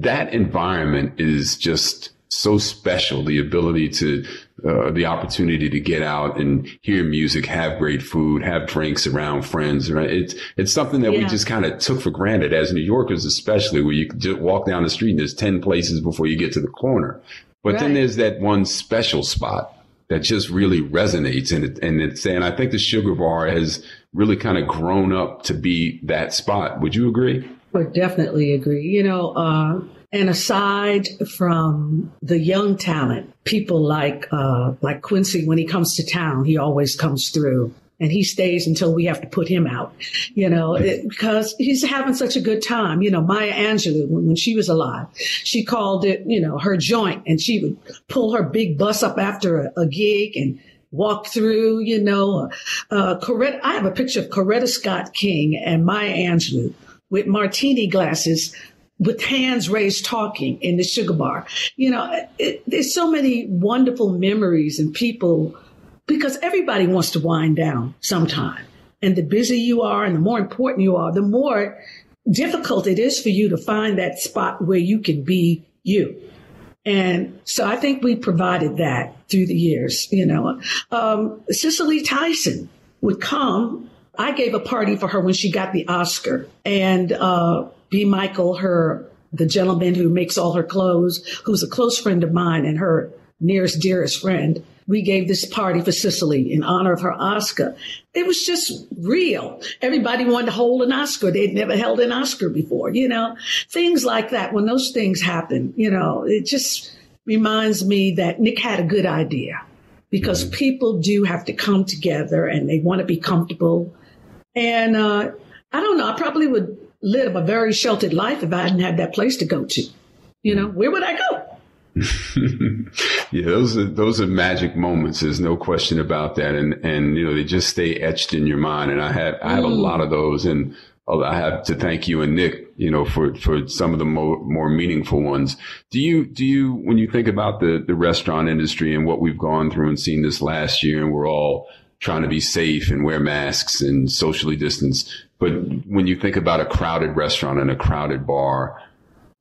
That environment is just so special. The ability to, uh, the opportunity to get out and hear music, have great food, have drinks around friends. Right? It's it's something that yeah. we just kind of took for granted as New Yorkers, especially where you just walk down the street and there's ten places before you get to the corner. But right. then there's that one special spot that just really resonates and it, and it's and I think the Sugar Bar has really kind of grown up to be that spot. Would you agree? Would definitely agree. You know, uh, and aside from the young talent, people like uh, like Quincy, when he comes to town, he always comes through. And he stays until we have to put him out, you know, it, because he's having such a good time. You know, Maya Angelou, when, when she was alive, she called it, you know, her joint and she would pull her big bus up after a, a gig and walk through, you know, uh, Coretta, I have a picture of Coretta Scott King and Maya Angelou with martini glasses with hands raised talking in the sugar bar. You know, it, there's so many wonderful memories and people because everybody wants to wind down sometime. And the busier you are and the more important you are, the more difficult it is for you to find that spot where you can be you. And so I think we provided that through the years, you know. Um, Cicely Tyson would come I gave a party for her when she got the Oscar, and uh, B. Michael, her the gentleman who makes all her clothes, who's a close friend of mine and her nearest dearest friend. We gave this party for Cicely in honor of her Oscar. It was just real. Everybody wanted to hold an Oscar. They'd never held an Oscar before, you know, things like that. When those things happen, you know, it just reminds me that Nick had a good idea because mm-hmm. people do have to come together and they want to be comfortable and uh, I don't know. I probably would live a very sheltered life if I hadn't had that place to go to. You know, where would I go? yeah, those are those are magic moments. There's no question about that, and and you know they just stay etched in your mind. And I had I have mm. a lot of those, and I have to thank you and Nick, you know, for for some of the more more meaningful ones. Do you do you when you think about the the restaurant industry and what we've gone through and seen this last year, and we're all trying to be safe and wear masks and socially distance. But when you think about a crowded restaurant and a crowded bar,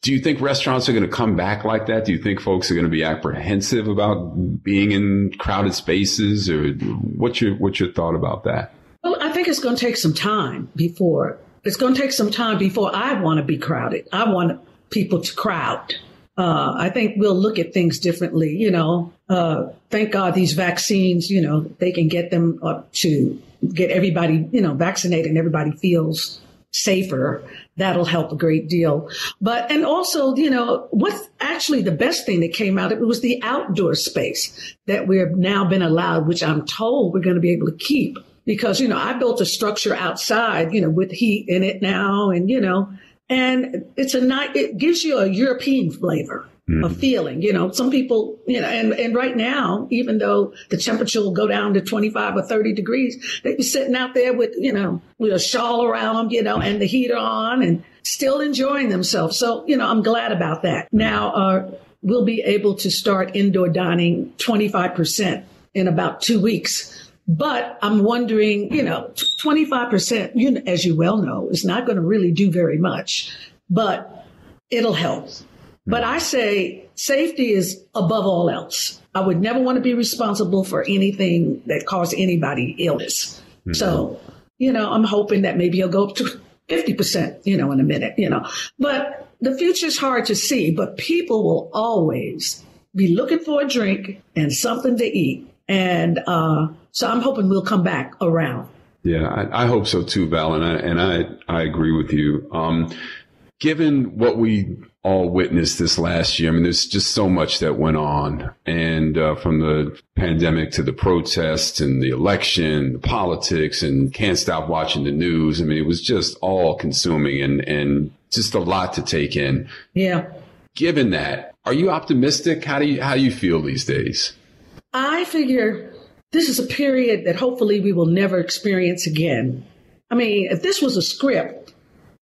do you think restaurants are going to come back like that? Do you think folks are going to be apprehensive about being in crowded spaces, or what's your what's your thought about that? Well, I think it's going to take some time before it's going to take some time before I want to be crowded. I want people to crowd uh, I think we'll look at things differently. You know, uh, thank God these vaccines, you know, they can get them up to get everybody, you know, vaccinated and everybody feels safer. That'll help a great deal. But, and also, you know, what's actually the best thing that came out of it was the outdoor space that we've now been allowed, which I'm told we're going to be able to keep because, you know, I built a structure outside, you know, with heat in it now and, you know, and it's a night. It gives you a European flavor. Mm. A feeling, you know, some people, you know, and, and right now, even though the temperature will go down to 25 or 30 degrees, they be sitting out there with, you know, with a shawl around them, you know, and the heater on and still enjoying themselves. So, you know, I'm glad about that. Now, uh, we'll be able to start indoor dining 25% in about two weeks but I'm wondering, you know, 25%, you know, as you well know, is not going to really do very much, but it'll help. But I say safety is above all else. I would never want to be responsible for anything that caused anybody illness. Mm-hmm. So, you know, I'm hoping that maybe he'll go up to 50%, you know, in a minute, you know. But the future is hard to see, but people will always be looking for a drink and something to eat. And uh, so I'm hoping we'll come back around. Yeah, I, I hope so too, Val, and I and I, I agree with you. Um, given what we all witnessed this last year, I mean, there's just so much that went on. And uh, from the pandemic to the protests and the election, the politics, and can't stop watching the news. I mean, it was just all consuming and, and just a lot to take in. Yeah. Given that, are you optimistic? How do you, how do you feel these days? I figure this is a period that hopefully we will never experience again. I mean, if this was a script,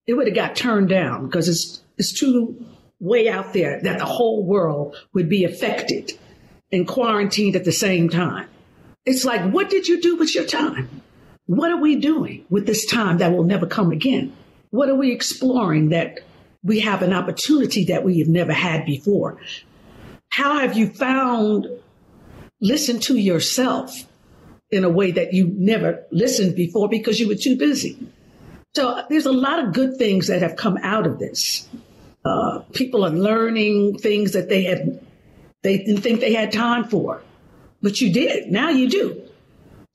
it would have got turned down because it's it's too way out there that the whole world would be affected and quarantined at the same time. It's like, what did you do with your time? What are we doing with this time that will never come again? What are we exploring that we have an opportunity that we have never had before? How have you found listen to yourself in a way that you never listened before because you were too busy? So there's a lot of good things that have come out of this. Uh, people are learning things that they had they didn't think they had time for, but you did. Now you do.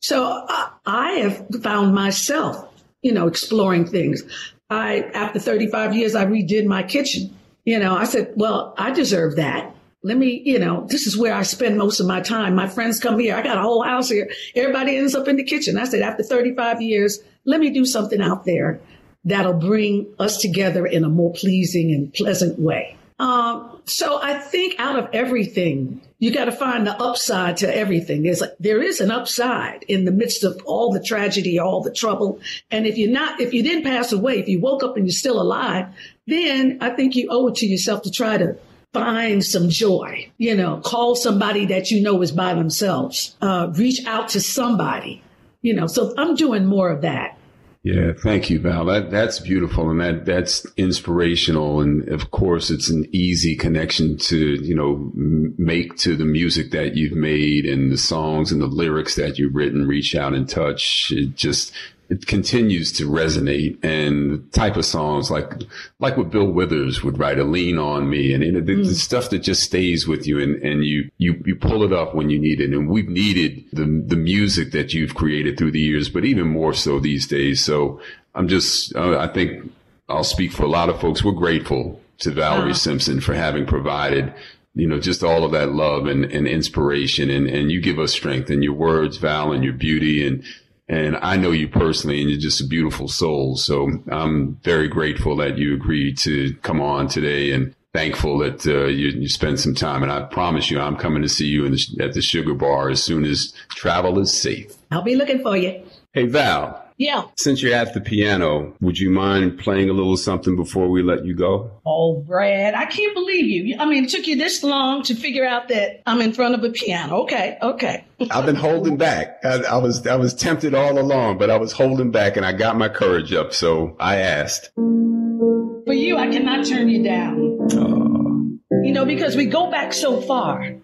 So I, I have found myself, you know, exploring things. I after 35 years, I redid my kitchen. You know, I said, well, I deserve that. Let me, you know, this is where I spend most of my time. My friends come here. I got a whole house here. Everybody ends up in the kitchen. I said, after 35 years, let me do something out there that'll bring us together in a more pleasing and pleasant way. Um, so I think out of everything, you got to find the upside to everything. There's like, there is an upside in the midst of all the tragedy, all the trouble. And if you're not, if you didn't pass away, if you woke up and you're still alive, then I think you owe it to yourself to try to find some joy. You know, call somebody that you know is by themselves. Uh, reach out to somebody. You know, so I'm doing more of that. Yeah, thank you, Val. That that's beautiful and that that's inspirational. And of course, it's an easy connection to you know make to the music that you've made and the songs and the lyrics that you've written. Reach out and touch. It just it continues to resonate and type of songs like like what Bill Withers would write, a lean on me, and, and the, mm. the, stuff that just stays with you and, and you you you pull it up when you need it. And we've needed the the music that you've created through the years, but even more so these days. So I'm just uh, I think I'll speak for a lot of folks. We're grateful to Valerie uh Simpson for having provided you know, just all of that love and, and inspiration and, and you give us strength in your words, Val, and your beauty and and I know you personally, and you're just a beautiful soul. So I'm very grateful that you agreed to come on today and thankful that uh, you, you spent some time. And I promise you, I'm coming to see you the, at the Sugar Bar as soon as travel is safe. I'll be looking for you. Hey, Val. Yeah. Since you're at the piano, would you mind playing a little something before we let you go? Oh, Brad, I can't believe you. I mean, it took you this long to figure out that I'm in front of a piano. Okay, okay. I've been holding back. I, I, was I was tempted all along, but I was holding back, and I got my courage up, so I asked. For you, I cannot turn you down. Uh, you know, because we go back so far,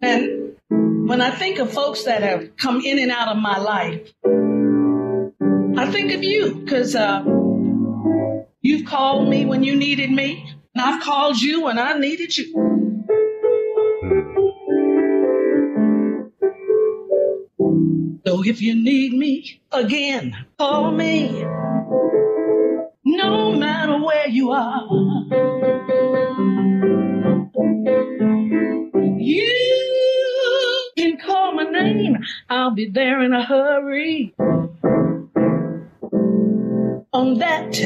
and when I think of folks that have come in and out of my life. I think of you because uh, you've called me when you needed me, and I've called you when I needed you. So if you need me again, call me. No matter where you are. You can call my name. I'll be there in a hurry on that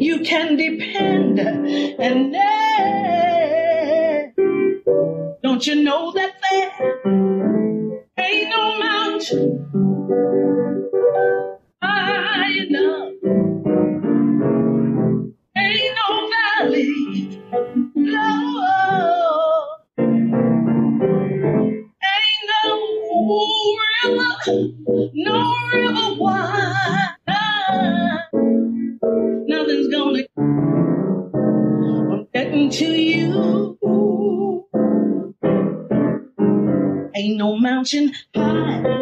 you can depend. And don't you know that there ain't no mountain mountain high,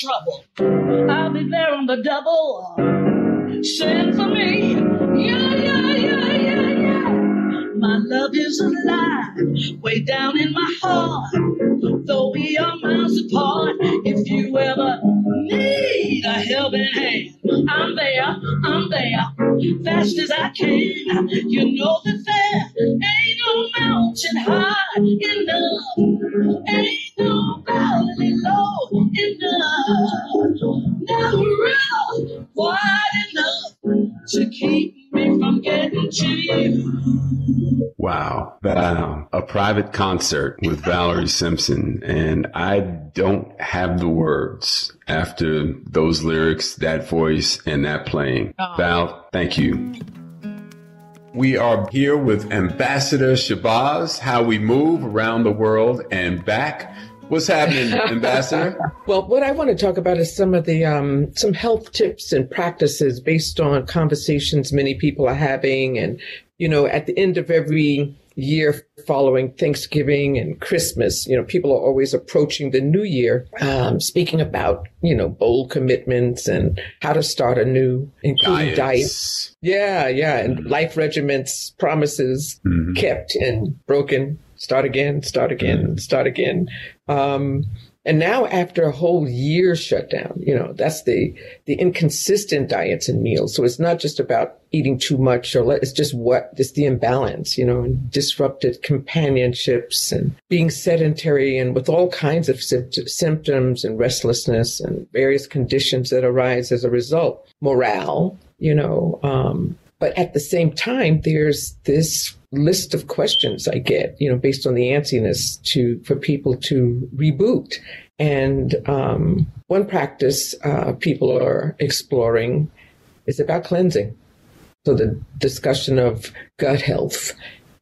trouble. I'll be there on the double. Send for me. Yeah, yeah, yeah, yeah, yeah. My love is alive, way down in my heart. Though we are miles apart, if you ever need a helping hand, I'm there, I'm there, fast as I can. You know that there ain't no mountain high enough, ain't no valley low river wide enough to keep me from getting to you. Wow. Wow. A private concert with Valerie Simpson. And I don't have the words after those lyrics, that voice, and that playing. Oh. Val, thank you. We are here with Ambassador Shabazz, how we move around the world and back What's happening, Ambassador? well, what I want to talk about is some of the um, some health tips and practices based on conversations many people are having, and you know, at the end of every year following Thanksgiving and Christmas, you know, people are always approaching the new year, um, speaking about, you know, bold commitments and how to start anew, including diets. Yeah, yeah. And mm-hmm. life regiments, promises mm-hmm. kept and broken start again, start again, mm-hmm. start again. Um, and now after a whole year shutdown, you know, that's the, the inconsistent diets and meals. So it's not just about eating too much or let, it's just what, it's the imbalance, you know, and disrupted companionships and being sedentary and with all kinds of symptoms and restlessness and various conditions that arise as a result. Morale, you know, um, but at the same time, there's this list of questions I get, you know, based on the antsiness to for people to reboot. And um, one practice uh, people are exploring is about cleansing. So the discussion of gut health,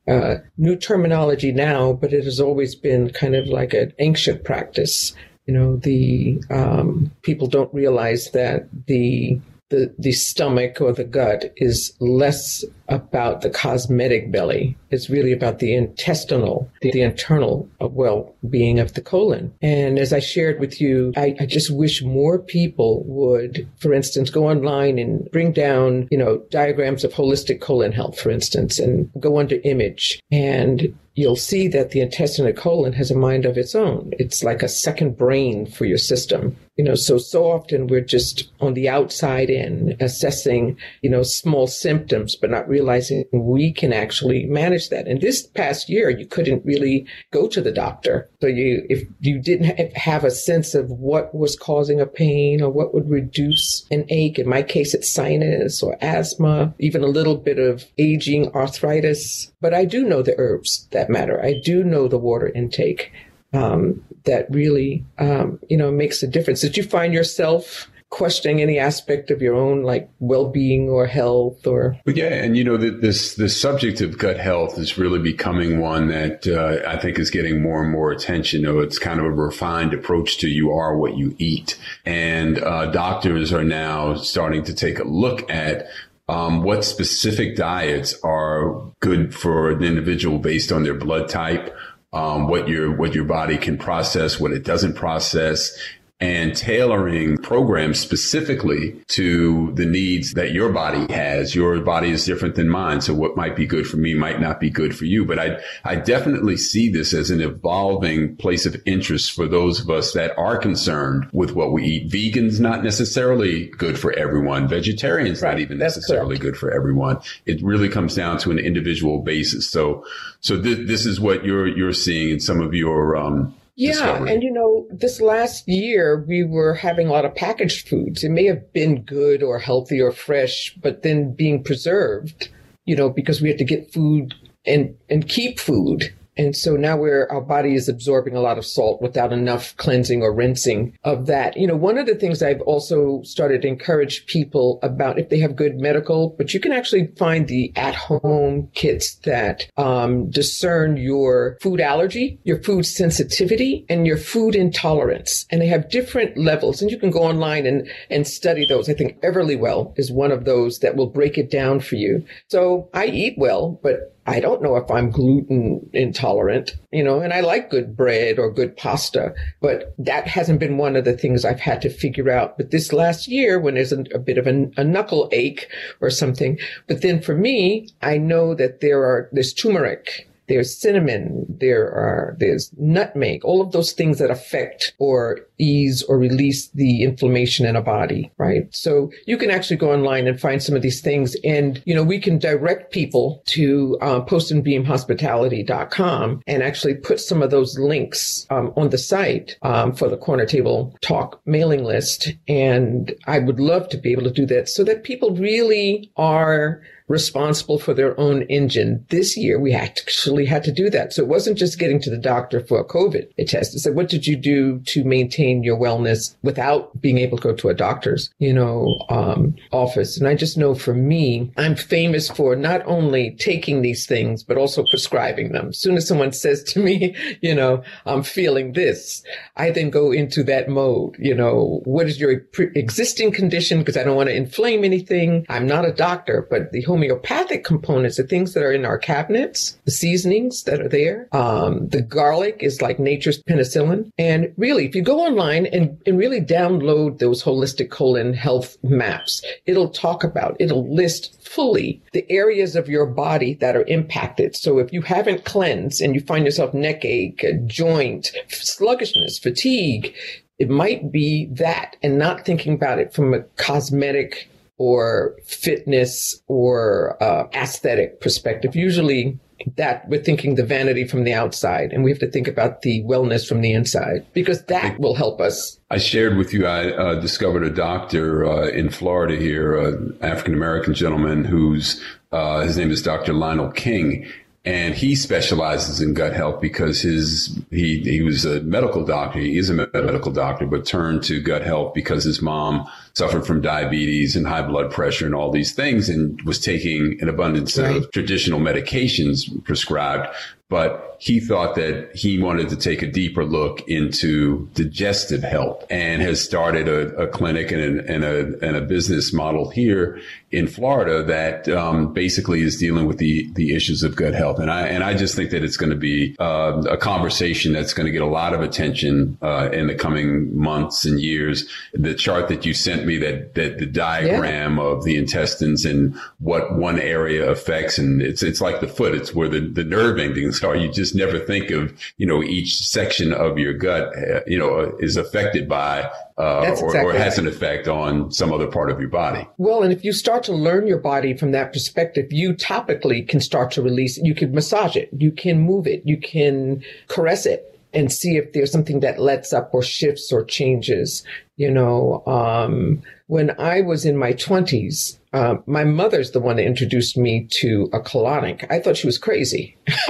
uh, new terminology now, but it has always been kind of like an ancient practice. You know, the um, people don't realize that the the, the stomach or the gut is less about the cosmetic belly. It's really about the intestinal, the, the internal uh, well being of the colon. And as I shared with you, I, I just wish more people would, for instance, go online and bring down, you know, diagrams of holistic colon health, for instance, and go under image and you'll see that the intestinal colon has a mind of its own. It's like a second brain for your system. You know, so, so often we're just on the outside in assessing, you know, small symptoms, but not realizing we can actually manage that. And this past year, you couldn't really go to the doctor. So you, if you didn't have a sense of what was causing a pain or what would reduce an ache, in my case, it's sinus or asthma, even a little bit of aging arthritis. But I do know the herbs that matter. I do know the water intake. Um, that really, um, you know, makes a difference. Did you find yourself questioning any aspect of your own like well-being or health or yeah and you know the, this subject of gut health is really becoming one that uh, i think is getting more and more attention you know it's kind of a refined approach to you are what you eat and uh, doctors are now starting to take a look at um, what specific diets are good for an individual based on their blood type? Um, what your what your body can process, what it doesn't process, and tailoring programs specifically to the needs that your body has. Your body is different than mine. So what might be good for me might not be good for you. But I, I definitely see this as an evolving place of interest for those of us that are concerned with what we eat. Vegans, not necessarily good for everyone. Vegetarians, right. not even That's necessarily correct. good for everyone. It really comes down to an individual basis. So, so th- this is what you're, you're seeing in some of your, um, yeah, discovery. and you know, this last year we were having a lot of packaged foods. It may have been good or healthy or fresh, but then being preserved, you know, because we had to get food and and keep food And so now we're, our body is absorbing a lot of salt without enough cleansing or rinsing of that. You know, one of the things I've also started to encourage people about if they have good medical, but you can actually find the at home kits that um, discern your food allergy, your food sensitivity, and your food intolerance. And they have different levels. And you can go online and, and study those. I think Everlywell is one of those that will break it down for you. So I eat well, but I don't know if I'm gluten intolerant, you know, and I like good bread or good pasta, but that hasn't been one of the things I've had to figure out. But this last year, when there's a, a bit of a, a, knuckle ache or something, but then for me, I know that there are, there's turmeric there's cinnamon, there are, there's nutmeg, all of those things that affect or ease or release the inflammation in a body, right? So you can actually go online and find some of these things. And, you know, we can direct people to uh, postandbeamhospitality.com and actually put some of those links um, on the site um, for the corner table talk mailing list. And I would love to be able to do that so that people really are responsible for their own engine. This year, we actually had to do that. So it wasn't just getting to the doctor for a COVID test. It said, what did you do to maintain your wellness without being able to go to a doctor's, you know, um, office? And I just know for me, I'm famous for not only taking these things, but also prescribing them. As soon as someone says to me, you know, I'm feeling this, I then go into that mode, you know, what is your pre- existing condition? Because I don't want to inflame anything. I'm not a doctor, but the homeopathic components, the things that are in our cabinets, the seasonings that are there. Um, the garlic is like nature's penicillin. And really, if you go online and, and really download those holistic colon health maps, it'll talk about, it'll list fully the areas of your body that are impacted. So if you haven't cleansed and you find yourself neck ache, joint, sluggishness, fatigue, it might be that and not thinking about it from a cosmetic or fitness or uh, aesthetic perspective. Usually that we're thinking the vanity from the outside and we have to think about the wellness from the inside because that will help us. I shared with you, I uh, discovered a doctor uh, in Florida here, an African American gentleman who's, uh, his name is Dr. Lionel King and he specializes in gut health because his he he was a medical doctor. He is a medical doctor, but turned to gut health because his mom suffered from diabetes and high blood pressure and all these things, and was taking an abundance right. of traditional medications prescribed. But he thought that he wanted to take a deeper look into digestive health and has started a, a clinic and a, and, a, and a business model here in Florida that um, basically is dealing with the the issues of gut health. And I and I just think that it's going to be uh, a conversation that's going to get a lot of attention uh, in the coming months and years. The chart that you sent me, that that the diagram yeah. of the intestines and what one area affects, and it's it's like the foot. It's where the the nerve endings are. You just never think of you know each section of your gut, uh, you know, is affected by uh, exactly or, or, has right. an effect on some other part of your body. Well, and if you start to learn your body from that perspective, you topically can start to release. You can massage it. You can move it. You can caress it and see if there's something that lets up or shifts or changes. You know, um, when I was in my 20s, uh, my mother's the one that introduced me to a colonic. I thought she was crazy.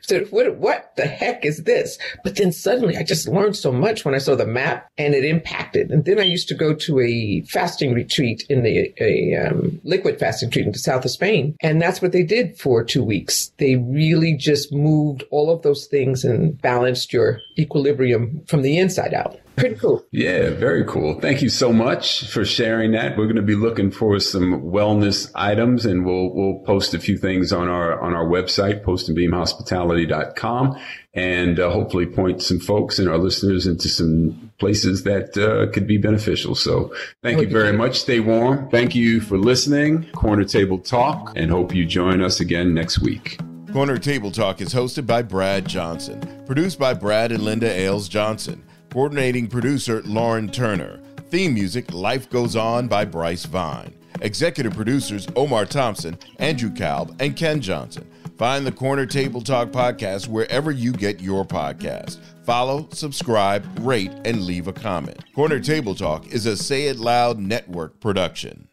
so what, what the heck is this? But then suddenly I just learned so much when I saw the map and it impacted. And then I used to go to a fasting retreat in the, a um, liquid fasting retreat in the south of Spain. And that's what they did for two weeks. They really just moved all of those things and balanced your equilibrium from the inside out pretty cool. Yeah, very cool. Thank you so much for sharing that. We're going to be looking for some wellness items and we'll, we'll post a few things on our, on our website, postandbeamhospitality.com and uh, hopefully point some folks and our listeners into some places that uh, could be beneficial. So thank you very much. Stay warm. Thank you for listening. Corner Table Talk and hope you join us again next week. Corner Table Talk is hosted by Brad Johnson, produced by Brad and Linda Ailes Johnson. Coordinating producer Lauren Turner. Theme music Life Goes On by Bryce Vine. Executive producers Omar Thompson, Andrew Kalb, and Ken Johnson. Find the Corner Table Talk podcast wherever you get your podcast. Follow, subscribe, rate, and leave a comment. Corner Table Talk is a Say It Loud Network production.